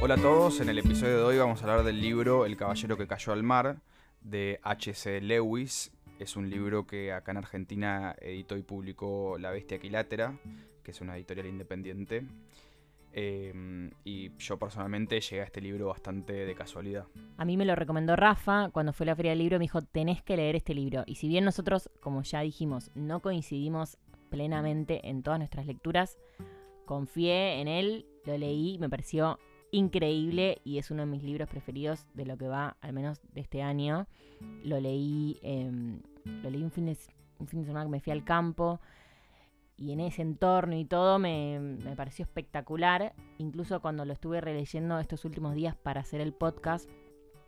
Hola a todos, en el episodio de hoy vamos a hablar del libro El caballero que cayó al mar de H.C. Lewis. Es un libro que acá en Argentina editó y publicó La Bestia Equilátera, que es una editorial independiente. Eh, y yo personalmente llegué a este libro bastante de casualidad. A mí me lo recomendó Rafa cuando fue a la Feria del Libro, me dijo, tenés que leer este libro. Y si bien nosotros, como ya dijimos, no coincidimos plenamente en todas nuestras lecturas, confié en él, lo leí, me pareció increíble y es uno de mis libros preferidos de lo que va, al menos de este año. Lo leí, em, lo leí un fin, de, un fin de semana que me fui al campo y en ese entorno y todo me, me pareció espectacular. Incluso cuando lo estuve releyendo estos últimos días para hacer el podcast,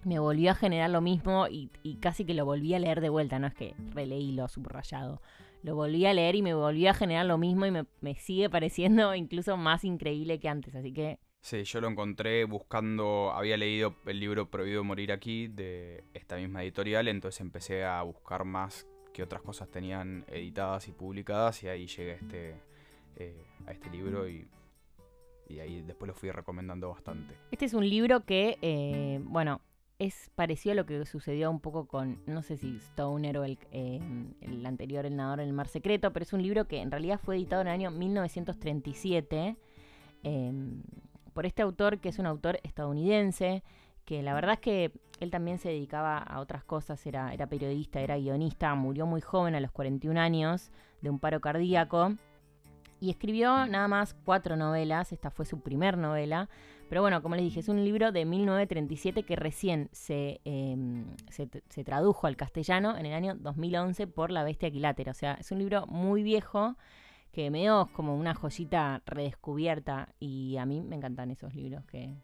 me volvió a generar lo mismo y, y casi que lo volví a leer de vuelta. No es que releí lo subrayado. Lo volví a leer y me volvió a generar lo mismo y me, me sigue pareciendo incluso más increíble que antes. Así que Sí, yo lo encontré buscando, había leído el libro Prohibido Morir aquí de esta misma editorial, entonces empecé a buscar más que otras cosas tenían editadas y publicadas y ahí llegué a este, eh, a este libro y, ahí después lo fui recomendando bastante. Este es un libro que, eh, bueno, es parecido a lo que sucedió un poco con, no sé si Stoner o el, eh, el anterior El nadador en el mar secreto, pero es un libro que en realidad fue editado en el año 1937 em, por este autor que es un autor estadounidense, que la verdad es que él también se dedicaba a otras cosas, era, era periodista, era guionista, murió muy joven a los 41 años de un paro cardíaco y escribió nada más cuatro novelas, esta fue su primer novela, pero bueno, como les dije, es un libro de 1937 que recién se, eh, se, se, tradujo al castellano en el año 2011 por La Bestia Equilátera, o sea, es un libro muy viejo que me dio como una joyita redescubierta y a mí me encantan esos libros que,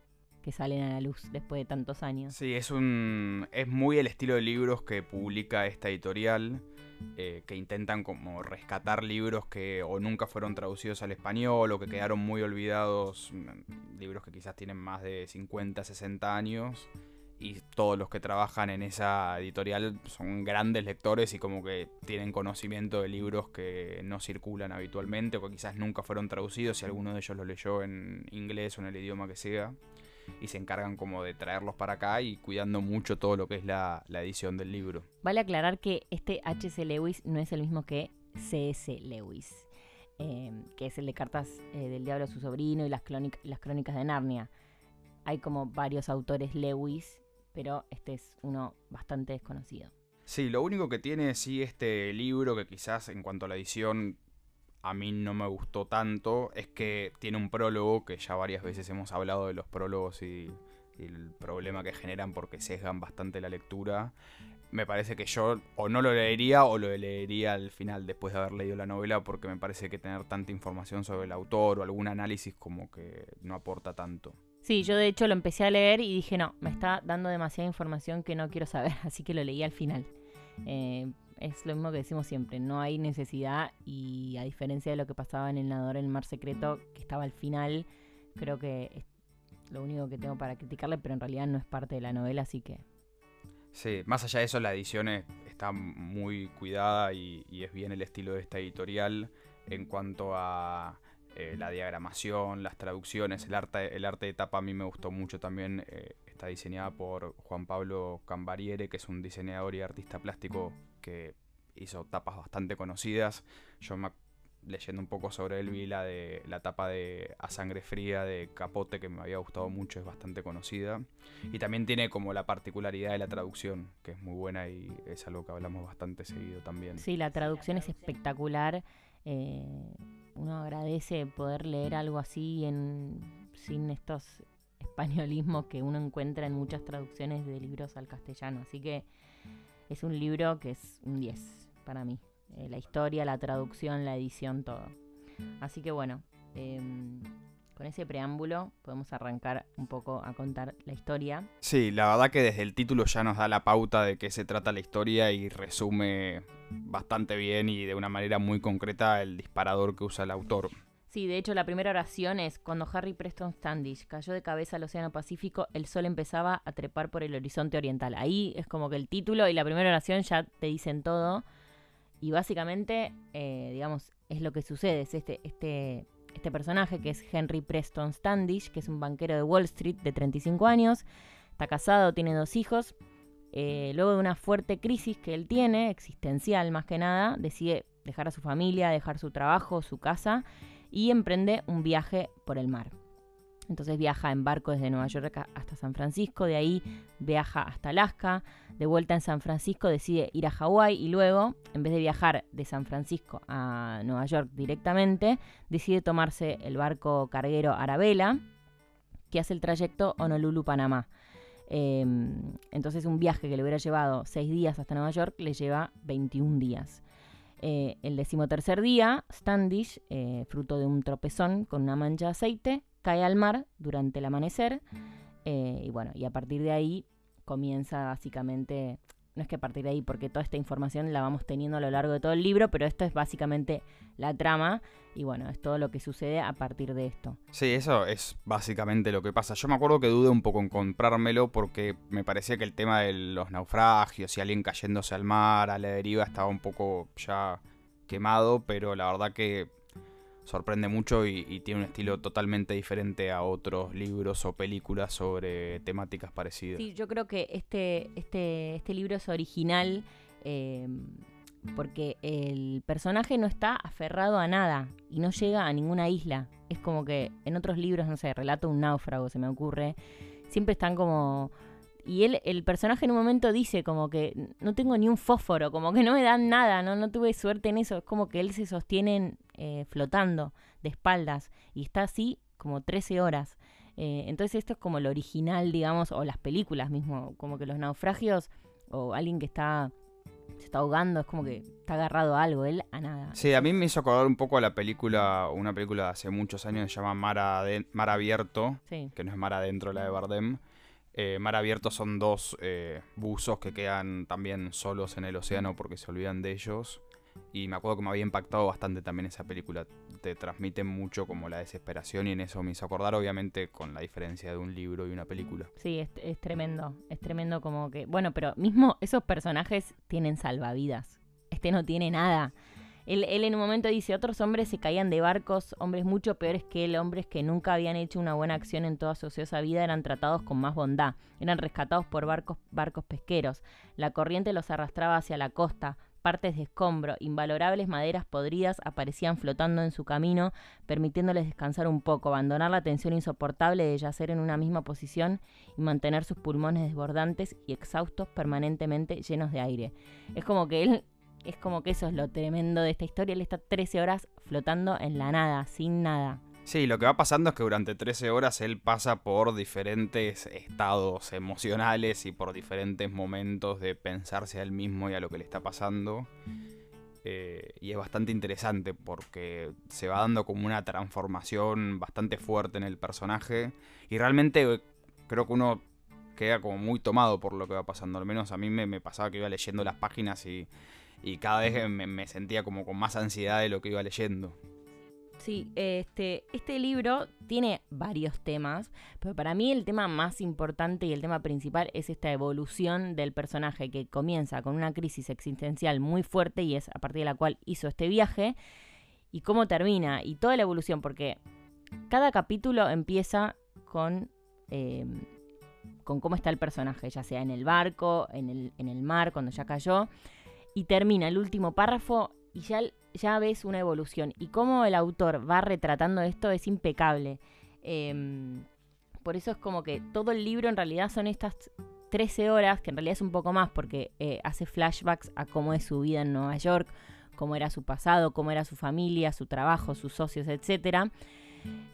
que salen a la luz después de tantos años. Sí, es un es muy el estilo de libros que publica esta editorial, eh, que intentan como rescatar libros que o nunca fueron traducidos al español o que quedaron muy olvidados, mm, libros que quizás tienen más de 50, 60 años y todos los que trabajan en esa editorial son grandes lectores y como que tienen conocimiento de libros que no circulan habitualmente o que quizás nunca fueron traducidos si alguno de ellos lo leyó en inglés o en el idioma que sea y se encargan como de traerlos para acá y cuidando mucho todo lo que es la, la edición del libro. Vale aclarar que este H.C. Lewis no es el mismo que C.S. Lewis, eh, que es el de Cartas eh, del Diablo a su sobrino y las, las crónicas de Narnia. Hay como varios autores Lewis pero este es uno bastante desconocido. Sí, lo único que tiene sí este libro, que quizás en cuanto a la edición a mí no me gustó tanto, es que tiene un prólogo, que ya varias veces hemos hablado de los prólogos y, y el problema que generan porque sesgan bastante la lectura. Me parece que yo o no lo leería o lo leería al final después de haber leído la novela porque me parece que tener tanta información sobre el autor o algún análisis como que no aporta tanto. Sí, yo de hecho lo empecé a leer y dije, no, me está dando demasiada información que no quiero saber, así que lo leí al final. Eh, es lo mismo que decimos siempre, no hay necesidad y a diferencia de lo que pasaba en El Nadador en el Mar Secreto, que estaba al final, creo que es lo único que tengo para criticarle, pero en realidad no es parte de la novela, así que... Sí, más allá de eso, la edición está muy cuidada y, y es bien el estilo de esta editorial en cuanto a eh, la diagramación, las traducciones, el arte, el arte de tapa a mí me gustó mucho también. Eh, está diseñada por Juan Pablo Cambariere, que es un diseñador y artista plástico que hizo tapas bastante conocidas. Yo me, leyendo un poco sobre él vi la de la tapa de A Sangre Fría de Capote que me había gustado mucho, es bastante conocida. Y también tiene como la particularidad de la traducción, que es muy buena y es algo que hablamos bastante seguido también. Sí, la traducción es espectacular. Eh, uno agradece poder leer algo así en, sin estos españolismos que uno encuentra en muchas traducciones de libros al castellano. Así que es un libro que es un 10 para mí. Eh, la historia, la traducción, la edición, todo. Así que bueno, eh, con ese preámbulo podemos arrancar un poco a contar la historia. Sí, la verdad que desde el título ya nos da la pauta de qué se trata la historia y resume bastante bien y de una manera muy concreta el disparador que usa el autor. Sí, de hecho la primera oración es cuando Harry Preston Standish cayó de cabeza al Océano Pacífico, el sol empezaba a trepar por el horizonte oriental. Ahí es como que el título y la primera oración ya te dicen todo. Y básicamente, eh, digamos, es lo que sucede. Es este, este este personaje que es Henry Preston Standish, que es un banquero de Wall Street de 35 años, está casado, tiene dos hijos. Eh, luego de una fuerte crisis que él tiene, existencial más que nada, decide dejar a su familia, dejar su trabajo, su casa y emprende un viaje por el mar. Entonces viaja en barco desde Nueva York hasta San Francisco, de ahí viaja hasta Alaska, de vuelta en San Francisco decide ir a Hawái y luego, en vez de viajar de San Francisco a Nueva York directamente, decide tomarse el barco carguero Arabella, que hace el trayecto Honolulu-Panamá. Em, entonces un viaje que le hubiera llevado seis días hasta Nueva York le lleva 21 días. Eh, el decimotercer día, Standish, eh, fruto de un tropezón con una mancha de aceite, cae al mar durante el amanecer. Eh, y bueno, y a partir de ahí comienza básicamente, no es que a partir de ahí, porque toda esta información la vamos teniendo a lo largo de todo el libro, pero esto es básicamente la trama y bueno, es todo lo que sucede a partir de esto. Sí, eso es básicamente lo que pasa. Yo me acuerdo que dudé un poco en comprármelo porque me parecía que el tema de los naufragios y alguien cayéndose al mar, a la deriva, estaba un poco ya quemado, pero la verdad que sorprende mucho y, tiene un estilo totalmente diferente a otros libros o películas sobre temáticas parecidas. Sí, yo creo que este, este, este libro es original em, porque el personaje no está aferrado a nada y no llega a ninguna isla. Es como que en otros libros, no sé, relato un náufrago, se me ocurre, siempre están como y él, el personaje en un momento dice como que no tengo ni un fósforo, como que no me dan nada, no, no tuve suerte en eso. Es como que él se sostiene eh, flotando de espaldas y está así como 13 horas. Eh, entonces esto es como lo original, digamos, o las películas mismo, como que los naufragios o alguien que está se está ahogando, es como que está agarrado a algo, él a nada. Sí, a mí me hizo acordar un poco a la película, una película de hace muchos años que se llama Mar, Mar Abierto, que no es Mar Adentro, la de Bardem, eh, mar abierto son dos eh, buzos que quedan también solos en el océano porque se olvidan de ellos. Y me acuerdo que me había impactado bastante también esa película. Te transmite mucho como la desesperación y en eso me hizo acordar, obviamente, con la diferencia de un libro y una película. Sí, es, es tremendo. Es tremendo como que. Bueno, pero mismo esos personajes tienen salvavidas. Este no tiene nada. Él, en un momento dice, otros hombres se caían de barcos, hombres mucho peores que él, hombres que nunca habían hecho una buena acción en toda su ociosa vida, eran tratados con más bondad, eran rescatados por barcos, barcos pesqueros, la corriente los arrastraba hacia la costa, partes de escombro, invalorables maderas podridas aparecían flotando en su camino, permitiéndoles descansar un poco, abandonar la tensión insoportable de yacer en una misma posición y mantener sus pulmones desbordantes y exhaustos permanentemente llenos de aire. Es como que él es como que eso es lo tremendo de esta historia. Él está 13 horas flotando en la nada, sin nada. Sí, lo que va pasando es que durante 13 horas él pasa por diferentes estados emocionales y por diferentes momentos de pensarse a él mismo y a lo que le está pasando. Eh, y es bastante interesante porque se va dando como una transformación bastante fuerte en el personaje. Y realmente creo que uno queda como muy tomado por lo que va pasando. Al menos a mí me pasaba que iba leyendo las páginas y y cada vez me, sentía como con más ansiedad de lo que iba leyendo. Sí, este, este libro tiene varios temas, pero para mí el tema más importante y el tema principal es esta evolución del personaje que comienza con una crisis existencial muy fuerte y es a partir de la cual hizo este viaje y cómo termina y toda la evolución, porque cada capítulo empieza con, em, con cómo está el personaje, ya sea en el barco, en el, en el mar, cuando ya cayó y termina el último párrafo y ya, ya ves una evolución. Y cómo el autor va retratando esto es impecable. Em, por eso es como que todo el libro en realidad son estas 13 horas, que en realidad es un poco más porque eh, hace flashbacks a cómo es su vida en Nueva York, cómo era su pasado, cómo era su familia, su trabajo, sus socios, etc.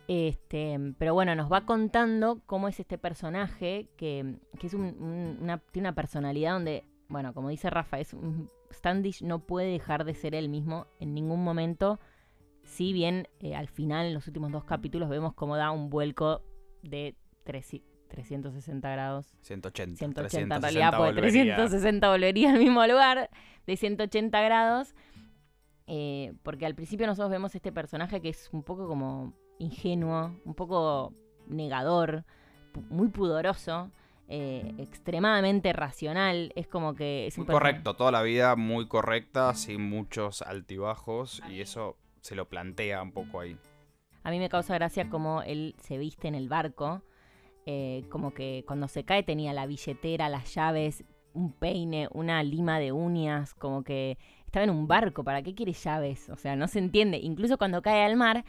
Este, pero bueno, nos va contando cómo es este personaje que, es una, tiene una personalidad donde, bueno, como dice Rafa, es un Standish no puede dejar de ser él mismo en ningún momento. Si bien eh, al final, en los últimos dos capítulos, vemos cómo da un vuelco de 360 grados. 180. 180 en realidad, porque 360 volvería al mismo lugar, de 180 grados. Eh, porque al principio nosotros vemos este personaje que es un poco como ingenuo, un poco negador, muy pudoroso. Eh, extremadamente racional. Es como que es muy correcto, toda la vida muy correcta, sin muchos altibajos, y eso se lo plantea un poco ahí. A mí me causa gracia cómo él se viste en el barco. Eh, como que cuando se cae tenía la billetera, las llaves, un peine, una lima de uñas, como que estaba en un barco, ¿para qué quiere llaves? O sea, no se entiende. Incluso cuando cae al mar,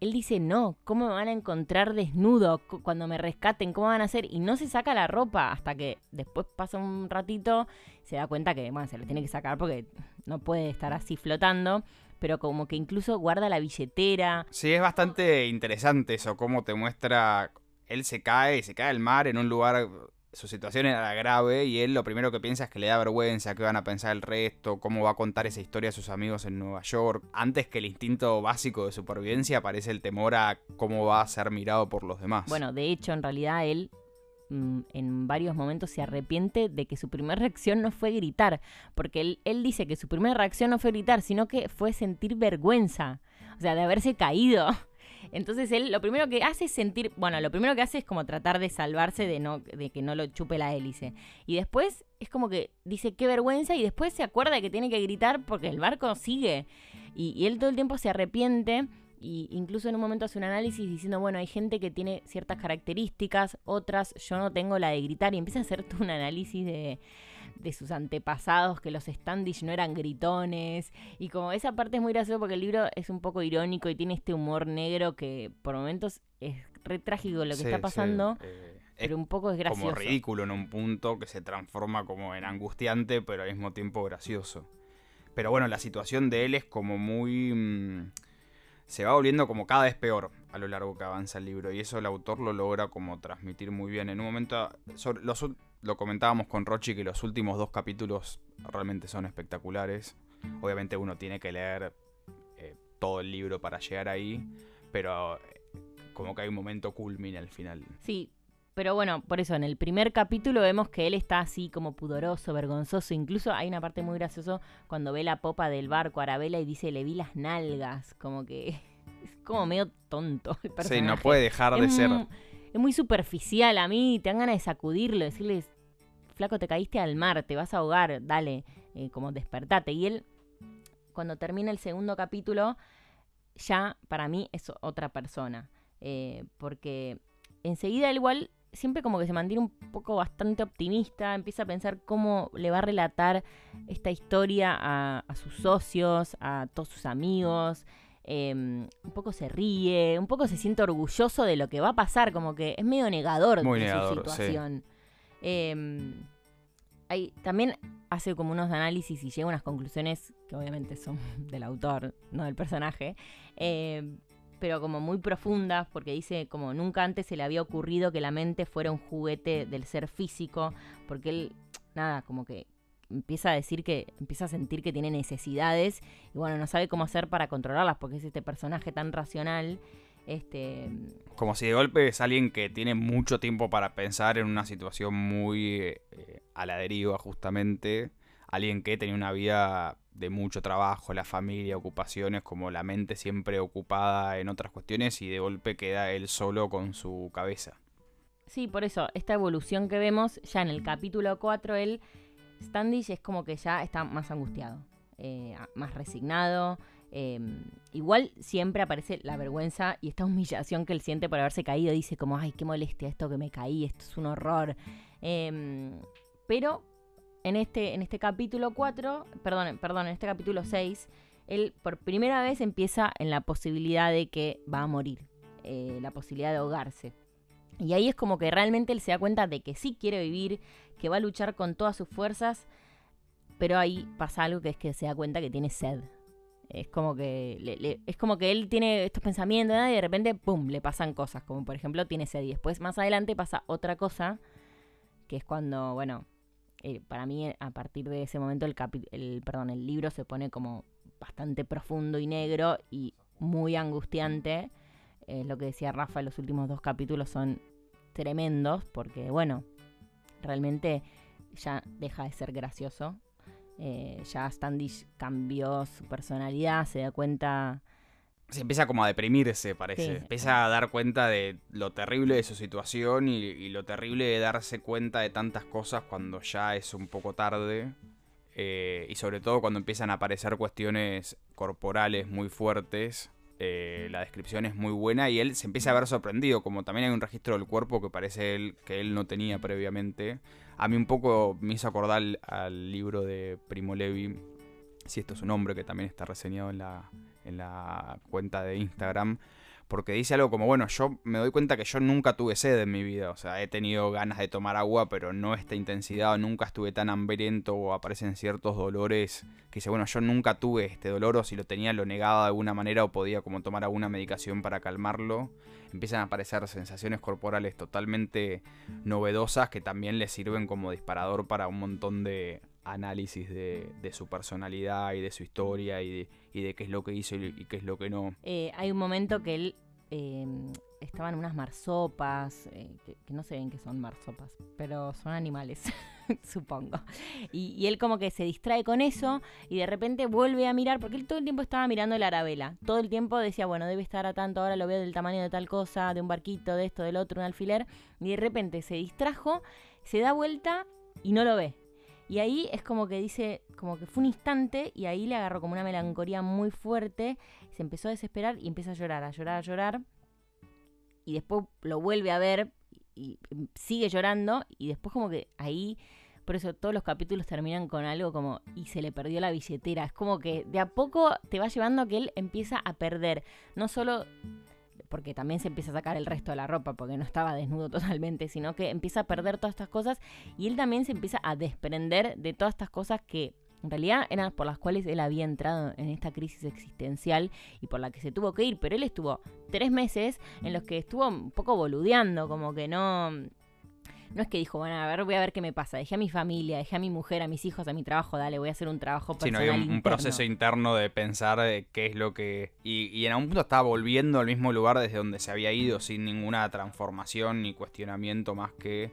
él dice, no, ¿cómo me van a encontrar desnudo cuando me rescaten? ¿Cómo van a hacer? Y no se saca la ropa hasta que después pasa un ratito, se da cuenta que, bueno, se lo tiene que sacar porque no puede estar así flotando. Pero como que incluso guarda la billetera. Sí, es bastante interesante eso, cómo te muestra, él se cae y se cae al mar en un lugar su situación era grave y él lo primero que piensa es que le da vergüenza, qué van a pensar el resto, cómo va a contar esa historia a sus amigos en Nueva York. Antes que el instinto básico de supervivencia aparece el temor a cómo va a ser mirado por los demás. Bueno, de hecho, en realidad él mm, en varios momentos se arrepiente de que su primera reacción no fue gritar, porque él, él dice que su primera reacción no fue gritar, sino que fue sentir vergüenza, o sea, de haberse caído. Entonces él lo primero que hace es sentir, bueno, lo primero que hace es como tratar de salvarse de, no, de que no lo chupe la hélice. Y después es como que dice qué vergüenza y después se acuerda de que tiene que gritar porque el barco sigue. Y, él todo el tiempo se arrepiente. Y incluso en un momento hace un análisis diciendo, bueno, hay gente que tiene ciertas características, otras yo no tengo la de gritar. Y empieza a hacer todo un análisis de, de sus antepasados, que los Standish no eran gritones. Y como esa parte es muy graciosa porque el libro es un poco irónico y tiene este humor negro que por momentos es re trágico lo que está pasando. Eh, pero un poco es gracioso. Como ridículo en un punto que se transforma como en angustiante, pero al mismo tiempo gracioso. Pero bueno, la situación de él es como muy... Mm, se va volviendo como cada vez peor a lo largo que avanza el libro. Y eso el autor lo logra como transmitir muy bien. En un momento, los, lo comentábamos con Rochi que los últimos dos capítulos realmente son espectaculares. Obviamente uno tiene que leer eh, todo el libro para llegar ahí, pero eh, como que hay un momento culmine al final. Sí, pero bueno, por eso en el primer capítulo vemos que él está así como pudoroso, vergonzoso. Incluso hay una parte muy graciosa cuando ve la popa del barco Arabella y dice le vi las nalgas, como que es como medio tonto. El sí, no puede dejar de ser es muy superficial a mí, te dan ganas de sacudirlo, decirles, flaco, te caíste al mar, te vas a ahogar, dale, eh, como despertate. Y él, cuando termina el segundo capítulo, ya para mí es otra persona. Eh, porque enseguida igual siempre como que se mantiene un poco bastante optimista, empieza a pensar cómo le va a relatar esta historia a sus socios, a todos sus amigos. Em, un poco se ríe, un poco se siente orgulloso de lo que va a pasar, como que es medio negador de su situación. Em, también hace como unos análisis y llega a unas conclusiones que obviamente son del autor, no del personaje, em, pero como muy profundas, porque dice como nunca antes se le había ocurrido que la mente fuera un juguete del ser físico, porque él, nada, como que empieza a decir que, empieza a sentir que tiene necesidades y bueno, no sabe cómo hacer para controlarlas porque es este personaje tan racional. Este... Como si de golpe es alguien que tiene mucho tiempo para pensar en una situación muy eh, a la deriva justamente. Alguien que tenía una vida de mucho trabajo, la familia, ocupaciones, como la mente siempre ocupada en otras cuestiones y de golpe queda él solo con su cabeza. Sí, por eso, esta evolución que vemos, ya en el capítulo 4, él Standish es como que ya está más angustiado, eh, más resignado. Em, igual siempre aparece la vergüenza y esta humillación que él siente por haberse caído. Dice como, ay, qué molestia esto que me caí, esto es un horror. Em, pero en este, en este capítulo 4, perdón, perdón, en este capítulo 6, él por primera vez empieza en la posibilidad de que va a morir, eh, la posibilidad de ahogarse. Y ahí es como que realmente él se da cuenta de que sí quiere vivir, que va a luchar con todas sus fuerzas, pero ahí pasa algo que es que se da cuenta que tiene sed. Es como que, es como que él tiene estos pensamientos y de repente, ¡pum!, le pasan cosas, como por ejemplo tiene sed. Y después, más adelante, pasa otra cosa, que es cuando, bueno, eh, para mí a partir de ese momento el, el, perdón, el libro se pone como bastante profundo y negro y muy angustiante. Eh, lo que decía Rafa, los últimos dos capítulos son tremendos porque, bueno, realmente ya deja de ser gracioso. Eh, ya Standish cambió su personalidad, se da cuenta se empieza como a deprimirse, parece. Empieza a dar cuenta de lo terrible de su situación y, lo terrible de darse cuenta de tantas cosas cuando ya es un poco tarde. Eh, y sobre todo cuando empiezan a aparecer cuestiones corporales muy fuertes. Eh, la descripción es muy buena y él se empieza a ver sorprendido, como también hay un registro del cuerpo que parece él, que él no tenía previamente. A mí un poco me hizo acordar al libro de Primo Levi, si esto es un nombre que también está reseñado en la, en la cuenta de Instagram, porque dice algo como, bueno, yo me doy cuenta que yo nunca tuve sed en mi vida, o sea, he tenido ganas de tomar agua, pero no esta intensidad, nunca estuve tan hambriento o aparecen ciertos dolores que dice, bueno, yo nunca tuve este dolor o si lo tenía lo negaba de alguna manera o podía como tomar alguna medicación para calmarlo. Empiezan a aparecer sensaciones corporales totalmente novedosas que también le sirven como disparador para un montón de análisis de, su personalidad y de su historia y de, qué es lo que hizo y, qué es lo que no. Eh, hay un momento que él eh, estaba en unas marsopas, eh, que, no sé bien qué son marsopas, pero son animales, supongo. Y, él como que se distrae con eso y de repente vuelve a mirar, porque él todo el tiempo estaba mirando la arabela. Todo el tiempo decía, bueno, debe estar a tanto, ahora lo veo del tamaño de tal cosa, de un barquito, de esto, del otro, un alfiler. Y de repente se distrajo, se da vuelta y no lo ve. Y ahí es como que dice, como que fue un instante y ahí le agarró como una melancolía muy fuerte, se empezó a desesperar y empieza a llorar, a llorar, a llorar. Y después lo vuelve a ver y, sigue llorando y después como que ahí, por eso todos los capítulos terminan con algo como y se le perdió la billetera. Es como que de a poco te va llevando a que él empieza a perder no solo porque también se empieza a sacar el resto de la ropa, porque no estaba desnudo totalmente, sino que empieza a perder todas estas cosas y él también se empieza a desprender de todas estas cosas que en realidad eran por las cuales él había entrado en esta crisis existencial y por la que se tuvo que ir, pero él estuvo tres meses en los que estuvo un poco boludeando, como que no, no es que dijo, bueno, a ver, voy a ver qué me pasa. Dejé a mi familia, dejé a mi mujer, a mis hijos, a mi trabajo, dale, voy a hacer un trabajo personal. Sí, no hay un, proceso interno de pensar qué es lo que. Y, y, en algún punto estaba volviendo al mismo lugar desde donde se había ido, sin ninguna transformación ni cuestionamiento más que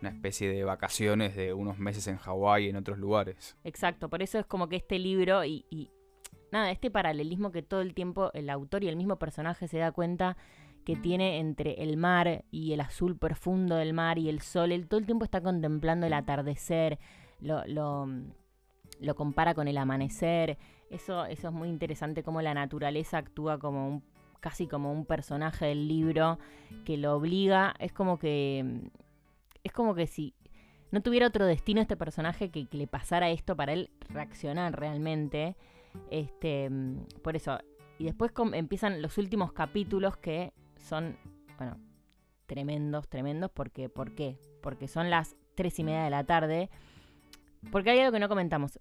una especie de vacaciones de unos meses en Hawái y en otros lugares. Exacto, por eso es como que este libro y, y nada, este paralelismo que todo el tiempo el autor y el mismo personaje se da cuenta que tiene entre el mar y el azul profundo del mar y el sol. Él todo el tiempo está contemplando el atardecer, lo, lo, lo compara con el amanecer. Eso, eso es muy interesante, cómo la naturaleza actúa como un, casi como un personaje del libro que lo obliga. Es como que. Es como que si no tuviera otro destino este personaje que, que le pasara esto para él reaccionar realmente. Este, por eso. Y después empiezan los últimos capítulos que son, bueno, tremendos, tremendos, porque, ¿por qué? Porque son las tres y media de la tarde. Porque hay algo que no comentamos.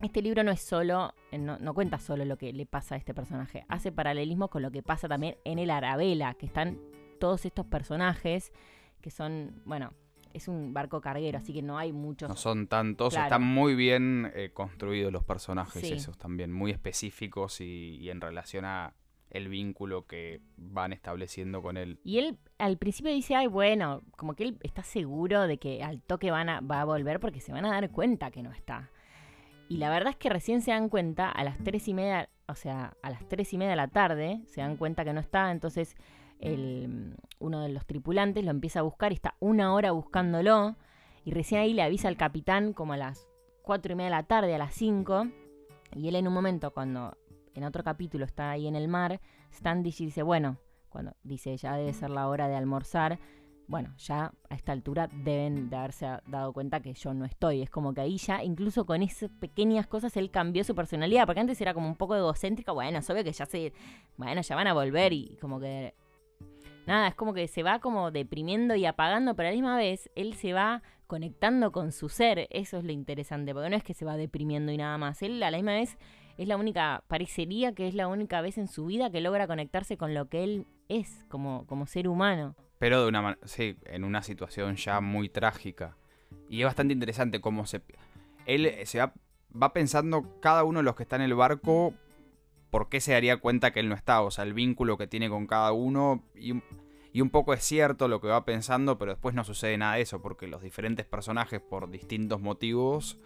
Este libro no es solo, eh, no, cuenta solo lo que le pasa a este personaje, hace paralelismo con lo que pasa también en el Arabela, que están todos estos personajes que son, bueno, es un barco carguero, así que no hay muchos. No son tantos, están muy bien eh, construidos los personajes esos también, muy específicos y, en relación a, el vínculo que van estableciendo con él. Y él al principio dice, ay, bueno, como que él está seguro de que al toque van a, va a volver porque se van a dar cuenta que no está. Y la verdad es que recién se dan cuenta a las tres y media, o sea, a las tres y media de la tarde, se dan cuenta que no está, entonces el, uno de los tripulantes lo empieza a buscar y está una hora buscándolo. Y recién ahí le avisa al capitán como a las cuatro y media de la tarde, a las cinco. Y él en un momento, cuando en otro capítulo está ahí en el mar, Standish dice, bueno, cuando dice ya debe ser la hora de almorzar, bueno, ya a esta altura deben de haberse dado cuenta que yo no estoy. Es como que ahí ya, incluso con esas pequeñas cosas, él cambió su personalidad. Porque antes era como un poco egocéntrico. Bueno, es obvio que ya se. Bueno, ya van a volver y como que. Nada, es como que se va como deprimiendo y apagando, pero a la misma vez él se va conectando con su ser. Eso es lo interesante, porque no es que se va deprimiendo y nada más. Él a la misma vez es la única, parecería que es la única vez en su vida que logra conectarse con lo que él es como, como ser humano. Pero de una sí, en una situación ya muy trágica. Y es bastante interesante cómo se... Él se va, va pensando cada uno de los que está en el barco por qué se daría cuenta que él no está, o sea, el vínculo que tiene con cada uno y, y un poco es cierto lo que va pensando, pero después no sucede nada de eso, porque los diferentes personajes por distintos motivos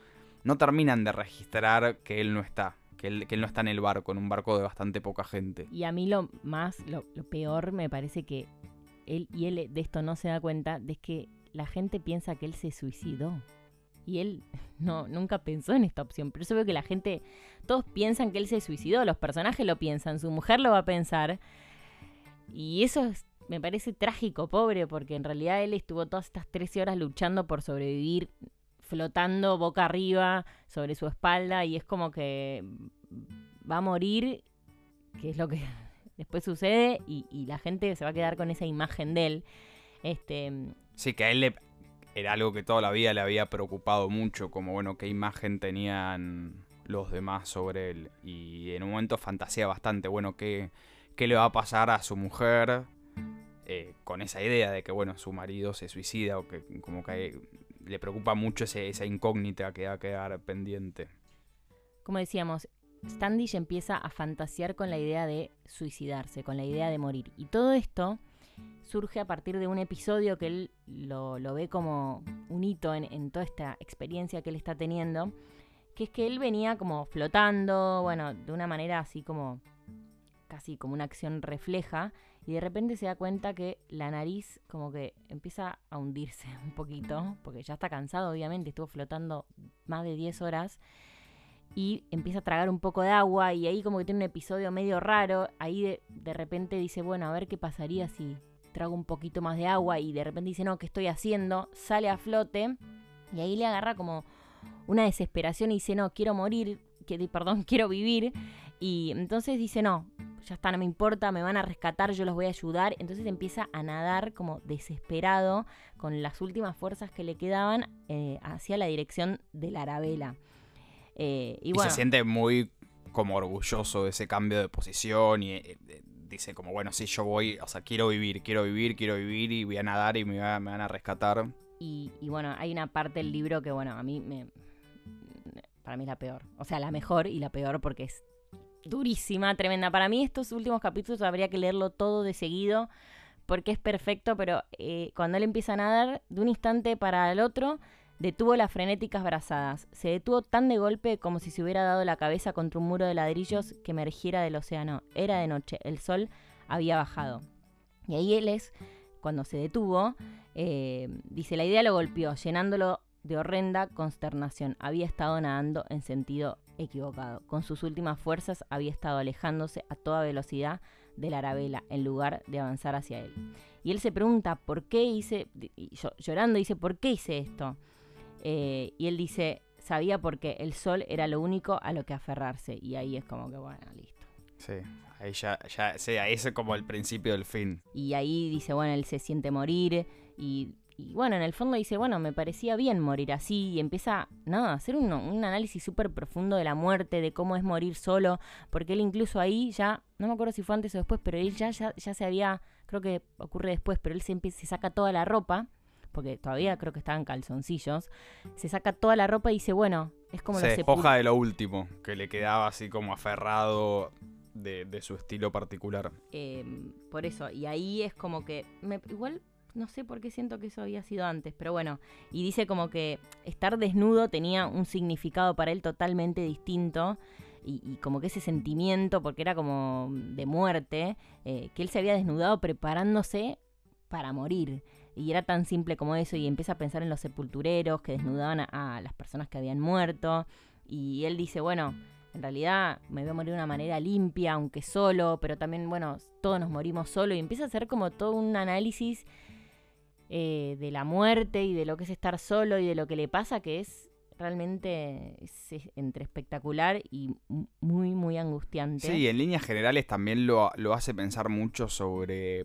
no terminan de registrar que él no está. Que él, que él no está en el barco, en un barco de bastante poca gente. Y a mí lo más, lo, peor me parece que él y él de esto no se da cuenta, de que la gente piensa que él se suicidó. Y él no, nunca pensó en esta opción. Pero eso veo que la gente, todos piensan que él se suicidó, los personajes lo piensan, su mujer lo va a pensar. Y eso es- me parece trágico, pobre, porque en realidad él estuvo todas estas 13 horas luchando por sobrevivir, flotando boca arriba sobre su espalda, y es como que va a morir, que es lo que después sucede, y, la gente se va a quedar con esa imagen de él. Este, Sí, que a él le, era algo que toda la vida le había preocupado mucho, como bueno, qué imagen tenían los demás sobre él. Y en un momento fantasea bastante, bueno, qué, qué le va a pasar a su mujer eh, con esa idea de que, bueno, su marido se suicida o que como que le preocupa mucho ese- esa incógnita que va a quedar pendiente. como decíamos, Standish empieza a fantasear con la idea de suicidarse, con la idea de morir. Y todo esto surge a partir de un episodio que él lo, lo ve como un hito en, en toda esta experiencia que él está teniendo, que es que él venía como flotando, bueno, de una manera así como casi como una acción refleja, y de repente se da cuenta que la nariz como que empieza a hundirse un poquito, porque ya está cansado, obviamente, estuvo flotando más de 10 horas, y empieza a tragar un poco de agua, y ahí como que tiene un episodio medio raro, ahí de, de repente dice, bueno, a ver qué pasaría si trago un poquito más de agua, y de repente dice, no, ¿qué estoy haciendo? Sale a flote, y ahí le agarra como una desesperación y dice, no, quiero morir, que, perdón, quiero vivir, y entonces dice, no, ya está, no me importa, me van a rescatar, yo los voy a ayudar. Entonces empieza a nadar como desesperado con las últimas fuerzas que le quedaban eh, hacia la dirección de la Arabela. Eh, y Y, bueno, se siente muy como orgulloso de ese cambio de posición y eh, dice como, bueno, sí, yo voy, o sea, quiero vivir, quiero vivir, quiero vivir y voy a nadar y me, va- me van a rescatar. y, y bueno, hay una parte del libro que, bueno, a mí me. Para mí es la peor. O sea, la mejor y la peor porque es durísima, tremenda. Para mí, estos últimos capítulos habría que leerlo todo de seguido porque es perfecto, pero eh, cuando él empieza a nadar, de un instante para el otro, detuvo las frenéticas brazadas. Se detuvo tan de golpe como si se hubiera dado la cabeza contra un muro de ladrillos que emergiera del océano. Era de noche, el sol había bajado. Y ahí él es, cuando se detuvo, eh, dice, la idea lo golpeó, llenándolo de horrenda consternación. Había estado nadando en sentido equivocado. Con sus últimas fuerzas había estado alejándose a toda velocidad de la Arabela en lugar de avanzar hacia él. Y él se pregunta, ¿por qué hice, y llorando dice, ¿por qué hice esto? Eh, y él dice, sabía porque el sol era lo único a lo que aferrarse. Y ahí es como que, bueno, listo. Sí, ahí ya, ya, sí, ahí es como el principio del fin. Y ahí dice, bueno, él se siente morir. Y, y bueno, en el fondo dice, bueno, me parecía bien morir así. Y empieza, nada, a hacer un, un análisis súper profundo de la muerte, de cómo es morir solo. Porque él incluso ahí ya, no me acuerdo si fue antes o después, pero él ya, ya, ya se había, creo que ocurre después, pero él se, se saca toda la ropa. Porque todavía creo que estaban calzoncillos. Se saca toda la ropa y dice, bueno, es como Se despoja de lo último, que le quedaba así como aferrado de, de su estilo particular. Eh, por eso, y ahí es como que, me- igual no sé por qué siento que eso había sido antes, pero bueno, y dice como que estar desnudo tenía un significado para él totalmente distinto. Y, y como que ese sentimiento, porque era como de muerte, eh, que él se había desnudado preparándose para morir. Y era tan simple como eso, y empieza a pensar en los sepultureros que desnudaban a, a las personas que habían muerto. Y él dice, bueno, en realidad me voy a morir de una manera limpia, aunque solo, pero también, bueno, todos nos morimos solo. Y empieza a hacer como todo un análisis eh, de la muerte y de lo que es estar solo y de lo que le pasa, que es realmente es- entre espectacular y muy, muy angustiante. Sí, en líneas generales también lo, lo hace pensar mucho sobre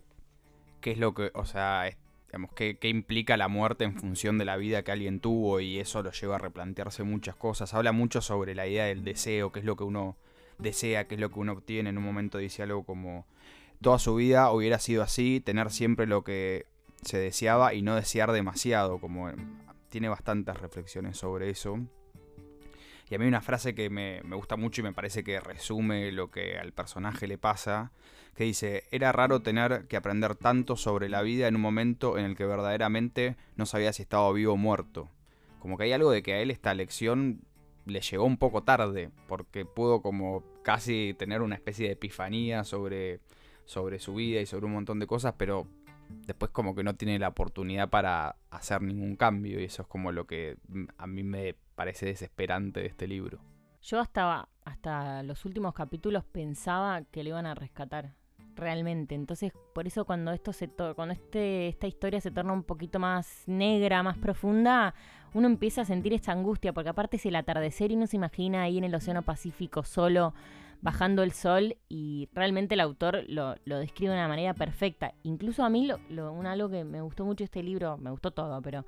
qué es lo que, o sea, digamos, qué, qué implica la muerte en función de la vida que alguien tuvo y eso lo lleva a replantearse muchas cosas. Habla mucho sobre la idea del deseo, qué es lo que uno desea, qué es lo que uno obtiene. En un momento dice algo como, toda su vida hubiera sido así, tener siempre lo que se deseaba y no desear demasiado, como tiene bastantes reflexiones sobre eso. Y a mí una frase que me, me gusta mucho y me parece que resume lo que al personaje le pasa, que dice, era raro tener que aprender tanto sobre la vida en un momento en el que verdaderamente no sabía si estaba vivo o muerto. Como que hay algo de que a él esta lección le llegó un poco tarde, porque pudo como casi tener una especie de epifanía sobre, sobre su vida y sobre un montón de cosas, pero después como que no tiene la oportunidad para hacer ningún cambio y eso es como lo que a mí me parece desesperante de este libro. Yo hasta, hasta los últimos capítulos pensaba que le iban a rescatar realmente. Entonces, por eso cuando esto se cuando este, esta historia se torna un poquito más negra, más profunda, uno empieza a sentir esta angustia, porque aparte es el atardecer y uno se imagina ahí en el Océano Pacífico solo bajando el sol y realmente el autor lo, describe de una manera perfecta. Incluso a mí lo, un algo que me gustó mucho este libro, me gustó todo, pero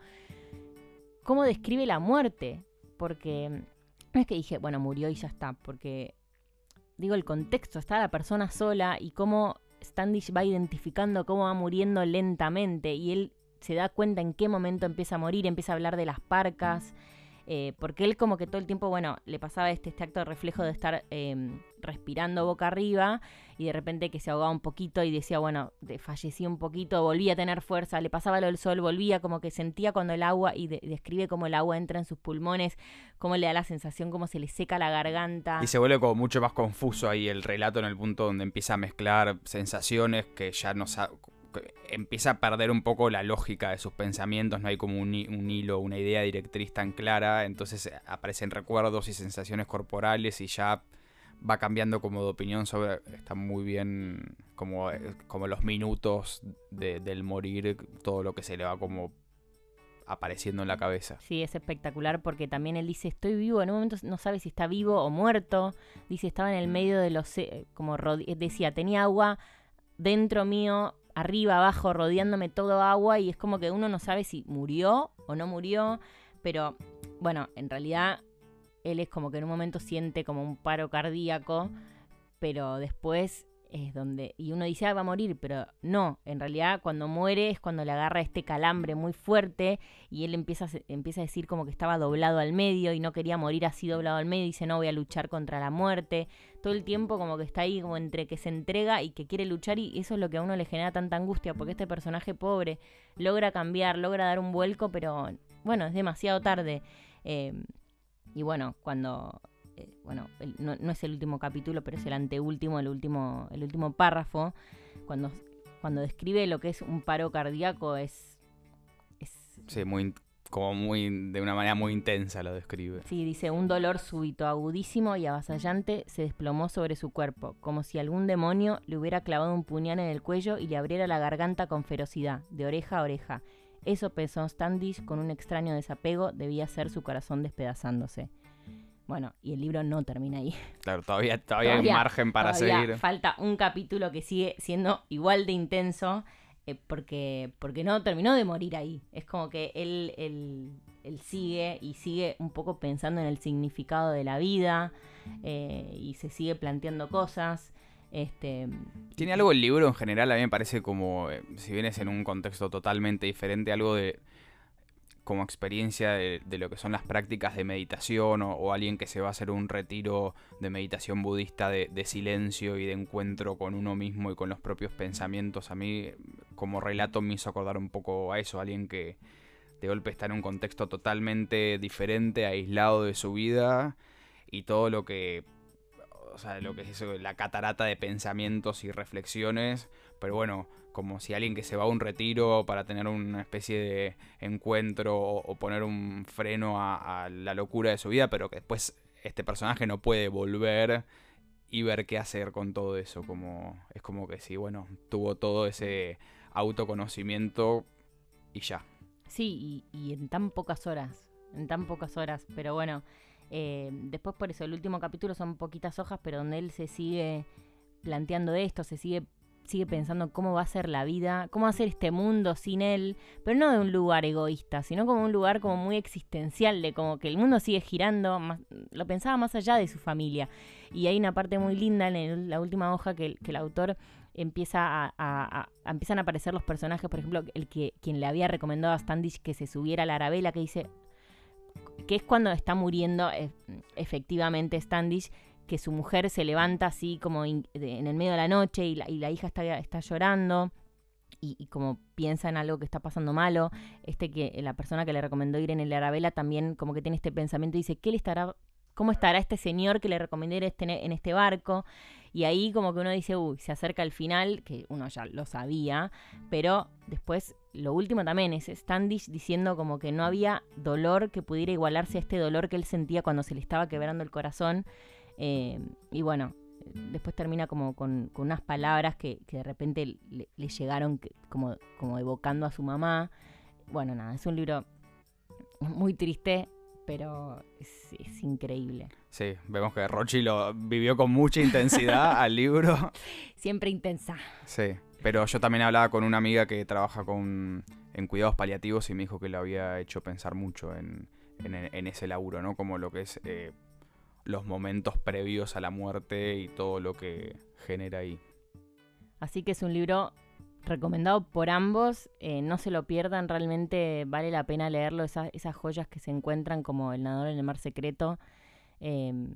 cómo describe la muerte, porque no es que dije, bueno, murió y ya está, porque digo el contexto, está la persona sola y cómo Standish va identificando cómo va muriendo lentamente y él se da cuenta en qué momento empieza a morir, empieza a hablar de las parcas. Eh, porque él como que todo el tiempo, bueno, le pasaba este, este acto de reflejo de estar em, respirando boca arriba y de repente que se ahogaba un poquito y decía, bueno, de, fallecía un poquito, volvía a tener fuerza, le pasaba lo del sol, volvía como que sentía cuando el agua, y describe cómo el agua entra en sus pulmones, cómo le da la sensación, cómo se le seca la garganta. Y se vuelve como mucho más confuso ahí el relato en el punto donde empieza a mezclar sensaciones que ya no sabe empieza a perder un poco la lógica de sus pensamientos, no hay como un, hilo, una idea directriz tan clara, entonces aparecen recuerdos y sensaciones corporales y ya va cambiando como de opinión sobre, está muy bien como, eh, como los minutos del morir, todo lo que se le va como apareciendo en la cabeza. Sí, es espectacular porque también él dice, estoy vivo, en un momento no sabe si está vivo o muerto, dice, estaba en el medio de los, como decía, tenía agua dentro mío, arriba, abajo, rodeándome todo agua y es como que uno no sabe si murió o no murió, pero bueno, en realidad él es como que en un momento siente como un paro cardíaco, pero después es donde, y uno dice, ah, va a morir, pero no, en realidad cuando muere es cuando le agarra este calambre muy fuerte y él empieza empieza a decir como que estaba doblado al medio y no quería morir así doblado al medio, y dice, no voy a luchar contra la muerte, todo el tiempo como que está ahí como entre que se entrega y que quiere luchar y eso es lo que a uno le genera tanta angustia, porque este personaje pobre logra cambiar, logra dar un vuelco, pero bueno, es demasiado tarde. Eh, y bueno, cuando eh, bueno, no, es el último capítulo, pero es el anteúltimo, el último, el último párrafo, cuando, cuando describe lo que es un paro cardíaco es... es sí, muy, como muy, de una manera muy intensa lo describe. Sí, dice, un dolor súbito, agudísimo y avasallante se desplomó sobre su cuerpo, como si algún demonio le hubiera clavado un puñal en el cuello y le abriera la garganta con ferocidad, de oreja a oreja. Eso pensó Standish con un extraño desapego, debía ser su corazón despedazándose. Bueno, y el libro no termina ahí. Claro, todavía, todavía, hay margen para seguir. Falta un capítulo que sigue siendo igual de intenso eh, porque, porque no terminó de morir ahí. Es como que él, él, sigue y sigue un poco pensando en el significado de la vida eh, y se sigue planteando cosas. Este, Tiene algo el libro en general, a mí me parece como, eh, si bien es en un contexto totalmente diferente, algo de como experiencia de, lo que son las prácticas de meditación o, alguien que se va a hacer un retiro de meditación budista de, silencio y de encuentro con uno mismo y con los propios pensamientos, a mí como relato me hizo acordar un poco a eso, alguien que de golpe está en un contexto totalmente diferente, aislado de su vida y todo lo que sea, lo que es eso, la catarata de pensamientos y reflexiones, pero bueno, como si alguien que se va a un retiro para tener una especie de encuentro o, poner un freno a, la locura de su vida, pero que después este personaje no puede volver y ver qué hacer con todo eso, como es como que sí, bueno, tuvo todo ese autoconocimiento y ya. Sí, y, y en tan pocas horas, en tan pocas horas, pero bueno, eh, después por eso, el último capítulo son poquitas hojas, pero donde él se sigue planteando esto, se sigue sigue pensando cómo va a ser la vida, cómo va a ser este mundo sin él, pero no de un lugar egoísta, sino como un lugar como muy existencial, de como que el mundo sigue girando, lo pensaba más allá de su familia. Y hay una parte muy linda en la última hoja que, el autor empieza a, empiezan a aparecer los personajes, por ejemplo, el que quien le había recomendado a Standish que se subiera a la arabela, que dice, que es cuando está muriendo eh, efectivamente Standish, que su mujer se levanta así como en el medio de la noche y la, hija está, está llorando. Y, como piensa en algo que está pasando malo, este que la persona que le recomendó ir en el Arabella también como que tiene este pensamiento y dice, ¿qué le estará ¿Cómo estará este señor que le recomendé ir este, en este barco? Y ahí como que uno dice, uy, se acerca el final, que uno ya lo sabía, pero después lo último también es Standish diciendo como que no había dolor que pudiera igualarse a este dolor que él sentía cuando se le estaba quebrando el corazón. Eh, y bueno, después termina como con, unas palabras que, de repente le, llegaron como, como evocando a su mamá. Bueno, nada, es un libro muy triste, pero es, increíble. Sí, vemos que Rochi lo vivió con mucha intensidad al libro. Siempre intensa. Sí, pero yo también hablaba con una amiga que trabaja con, en cuidados paliativos y me dijo que lo había hecho pensar mucho en, ese laburo, ¿no? Como lo que es eh, los momentos previos a la muerte y todo lo que genera ahí. Así que es un libro recomendado por ambos. Eh, no se lo pierdan, realmente vale la pena leerlo. esas joyas que se encuentran como El nadador en el mar secreto. Em,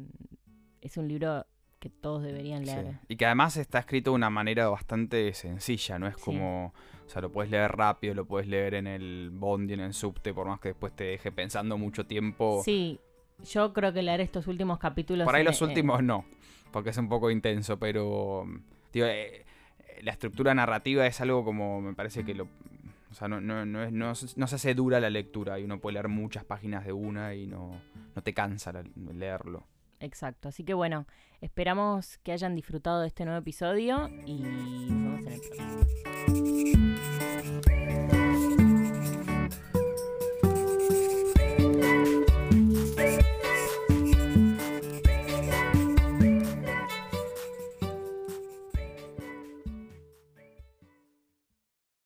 es un libro que todos deberían leer. Y que además está escrito de una manera bastante sencilla, no es como, o sea, lo puedes leer rápido, lo puedes leer en el bondi, en el subte, por más que después te deje pensando mucho tiempo. Sí, yo creo que leer estos últimos capítulos... Por ahí los últimos no, porque es un poco intenso, pero... Digo, eh, la estructura narrativa es algo como, me parece que lo... O sea, no, no, no, es, no, se hace dura la lectura y uno puede leer muchas páginas de una y no, no te cansa leerlo. Exacto, así que bueno, esperamos que hayan disfrutado de este nuevo episodio y nos vemos en el próximo.